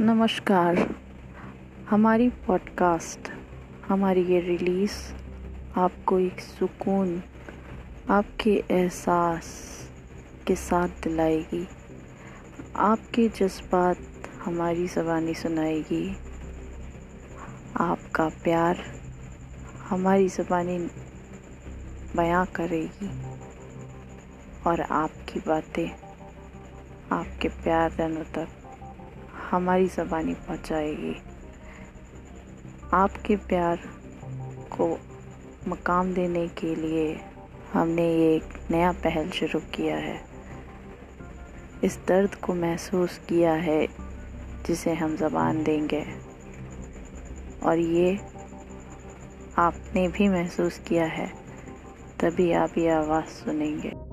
नमस्कार। हमारी पॉडकास्ट हमारी ये रिलीज़ आपको एक सुकून, आपके एहसास के साथ दिलाएगी। आपके जज्बात हमारी ज़बानी सुनाएगी। आपका प्यार हमारी ज़बानी बयां करेगी। और आपकी बातें आपके प्यार दिनों तक हमारी ज़बानी पहुंचाएगी। आपके प्यार को मकाम देने के लिए हमने ये एक नया पहल शुरू किया है। इस दर्द को महसूस किया है, जिसे हम ज़बान देंगे। और ये आपने भी महसूस किया है, तभी आप ये आवाज़ सुनेंगे।